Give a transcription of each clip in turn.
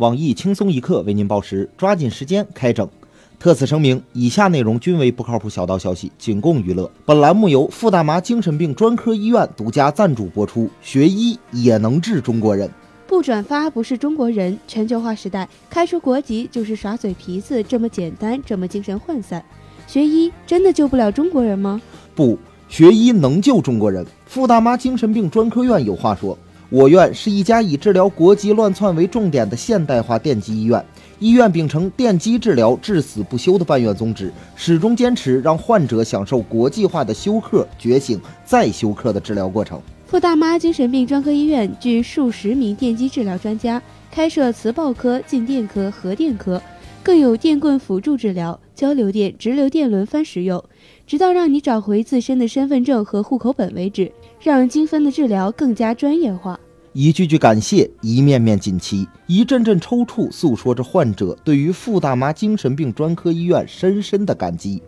网易轻松一刻为您报时，抓紧时间开整。特此声明，以下内容均为不靠谱小道消息，仅供娱乐。本栏目由傅大妈精神病专科医院独家赞助播出。学医也能治中国人，不转发不是中国人。全球化时代，开除国籍就是耍嘴皮子，这么简单，这么精神涣散。学医真的救不了中国人吗？不，学医能救中国人。傅大妈精神病专科院有话说：我院是一家以治疗国籍乱窜为重点的现代化电击医院。医院秉承电击治疗至死不休的办院宗旨，始终坚持让患者享受国际化的休克、觉醒、再休克的治疗过程。傅大妈精神病专科医院据数十名电击治疗专家，开设磁暴科、静电科、核电科，更有电棍辅助治疗、交流电、直流电轮番使用，直到让你找回自身的身份证和户口本为止，让精分的治疗更加专业化。一句句感谢，一面面锦旗，一阵阵抽搐，诉说着患者对于傅大妈精神病专科医院深深的感激。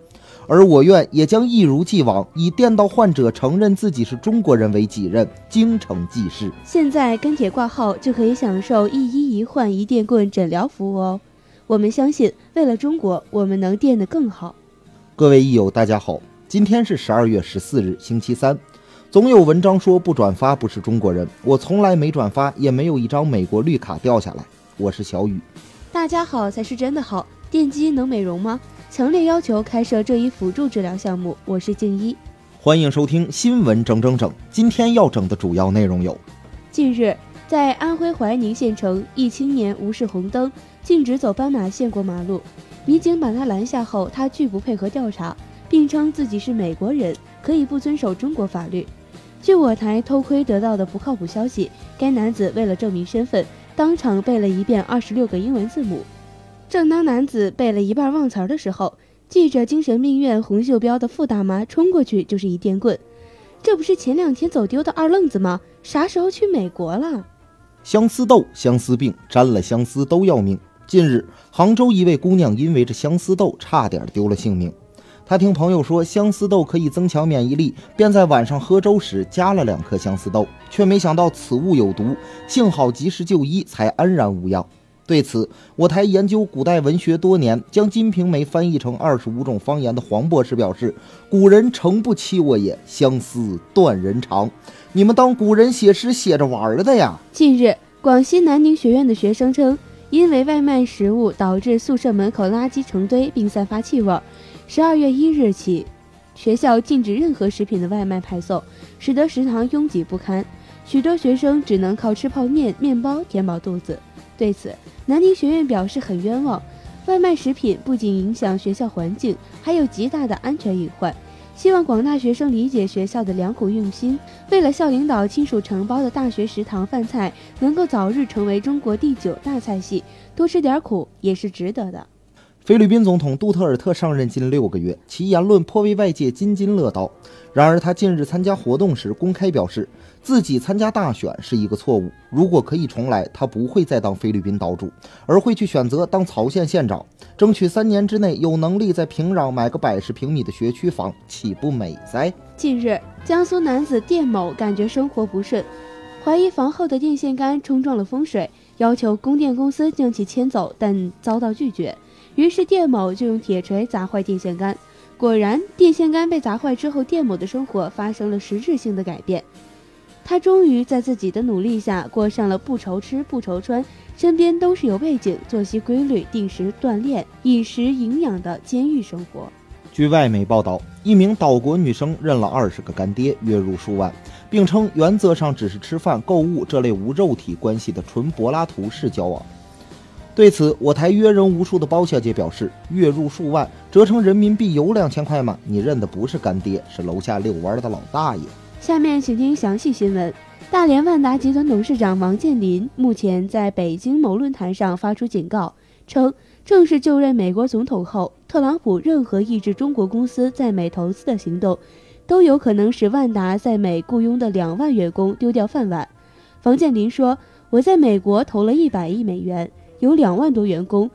而我院也将一如既往，以电到患者承认自己是中国人为己任，精诚济世。现在跟帖挂号就可以享受一医一患一电棍诊疗服务哦。我们相信，为了中国，我们能变得更好。各位益友，大家好，今天是十二月十四日，星期三。总有文章说不转发不是中国人，我从来没转发，也没有一张美国绿卡掉下来。我是小雨，大家好才是真的好。电击能美容吗？强烈要求开设这一辅助治疗项目。我是静一，欢迎收听新闻整整整。今天要整的主要内容有：近日，在安徽怀宁县城，一青年无视红灯，径直走斑马线过马路，民警把他拦下后，他拒不配合调查，并称自己是美国人，可以不遵守中国法律。据我台偷窥得到的不靠谱消息，该男子为了证明身份，当场背了一遍二十六个英文字母。正当男子背了一半忘词儿的时候，记着精神病院红袖标的傅大妈冲过去就是一电棍。这不是前两天走丢的二愣子吗？啥时候去美国了？相思豆、相思病，沾了相思都要命。近日，杭州一位姑娘因为这相思豆，差点丢了性命。她听朋友说相思豆可以增强免疫力，便在晚上喝粥时加了两颗相思豆，却没想到此物有毒，幸好及时就医，才安然无恙。对此，我台研究古代文学多年，将《金瓶梅》翻译成二十五种方言的黄博士表示：“古人诚不欺我也，相思断人肠。你们当古人写诗写着玩的呀？”近日，广西南宁学院的学生称，因为外卖食物导致宿舍门口垃圾成堆并散发气味。十二月一日起，学校禁止任何食品的外卖派送，使得食堂拥挤不堪，许多学生只能靠吃泡面、面包填饱肚子。对此，南宁学院表示很冤枉。外卖食品不仅影响学校环境，还有极大的安全隐患。希望广大学生理解学校的良苦用心，为了校领导亲属承包的大学食堂饭菜能够早日成为中国第九大菜系，多吃点苦也是值得的。菲律宾总统杜特尔特上任近六个月，其言论颇为外界津津乐道。然而，他近日参加活动时公开表示，自己参加大选是一个错误。如果可以重来，他不会再当菲律宾岛主，而会去选择当曹县县长，争取三年之内有能力在平壤买个百十平米的学区房，岂不美哉？近日，江苏男子店某感觉生活不顺，怀疑房后的电线杆冲撞了风水，要求供电公司将其迁走，但遭到拒绝。于是店某就用铁锤砸坏电线杆，果然电线杆被砸坏之后，店某的生活发生了实质性的改变。他终于在自己的努力下过上了不愁吃不愁穿，身边都是有背景、作息规律、定时锻炼、饮食营养的监狱生活。据外媒报道，一名岛国女生认了二十个干爹，月入数万，并称原则上只是吃饭、购物这类无肉体关系的纯柏拉图式交往。对此，我台约人无数的包小姐表示：“月入数万，折成人民币有两千块吗？你认的不是干爹，是楼下遛弯的老大爷。”下面请听详细新闻。大连万达集团董事长王健林目前在北京某论坛上发出警告，称正式就任美国总统后，特朗普任何抑制中国公司在美投资的行动，都有可能使万达在美雇佣的两万员工丢掉饭碗。王健林说：“我在美国投了一百亿美元。”有两万多员工，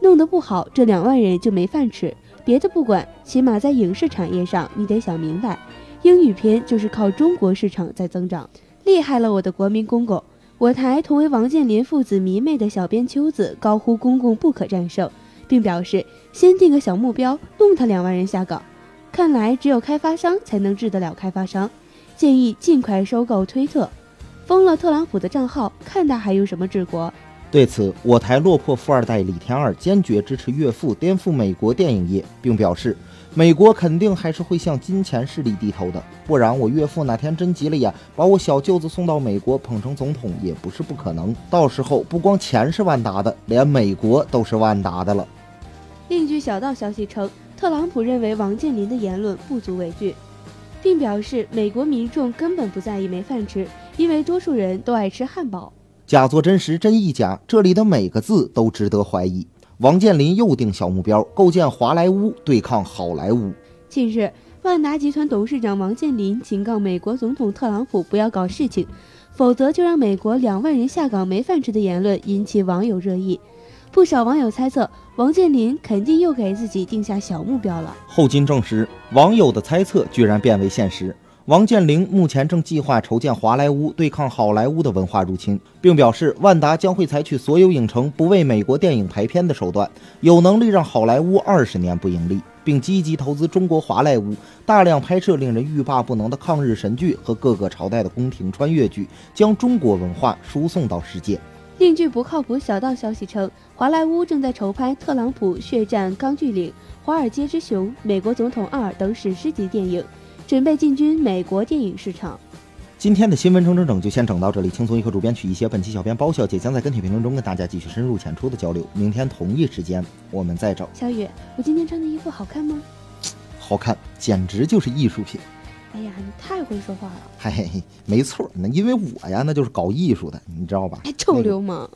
弄得不好，这两万人就没饭吃。别的不管，起码在影视产业上，你得想明白，英语片就是靠中国市场在增长。厉害了，我的国民公公！我台同为王健林父子迷妹的小编秋子高呼公公不可战胜，并表示先定个小目标，弄他两万人下岗。看来只有开发商才能治得了开发商，建议尽快收购推特，封了特朗普的账号，看他还有什么治国。对此，我台落魄富二代李天二坚决支持岳父颠覆美国电影业，并表示。美国肯定还是会向金钱势力低头的，不然我岳父哪天真急了眼，把我小舅子送到美国捧成总统也不是不可能。到时候不光钱是万达的，连美国都是万达的了。另据小道消息称，特朗普认为王健林的言论不足为惧，并表示美国民众根本不在意没饭吃，因为多数人都爱吃汉堡。假作真实，真亦假，这里的每个字都值得怀疑。王健林又定小目标，构建华莱坞对抗好莱坞。近日，万达集团董事长王健林警告美国总统特朗普不要搞事情，否则就让美国两万人下岗没饭吃的言论引起网友热议。不少网友猜测，王健林肯定又给自己定下小目标了。后经证实，网友的猜测居然变为现实。王健林目前正计划筹建华莱坞，对抗好莱坞的文化入侵，并表示万达将会采取所有影城不为美国电影排片的手段，有能力让好莱坞二十年不盈利，并积极投资中国华莱坞，大量拍摄令人欲罢不能的抗日神剧和各个朝代的宫廷穿越剧，将中国文化输送到世界。另据不靠谱小道消息称，华莱坞正在筹拍《特朗普血战钢锯岭》《华尔街之熊》《美国总统二》等史诗级电影。准备进军美国电影市场。今天的新闻整整整就先整到这里。轻松一刻主编曲一些，本期小编包小姐将在跟帖评论中跟大家继续深入浅出的交流。明天同一时间我们再找。小雨，我今天穿的衣服好看吗？好看，简直就是艺术品。哎呀，你太会说话了。嘿嘿嘿，没错，那因为我呀，那就是搞艺术的，你知道吧？哎，臭流氓。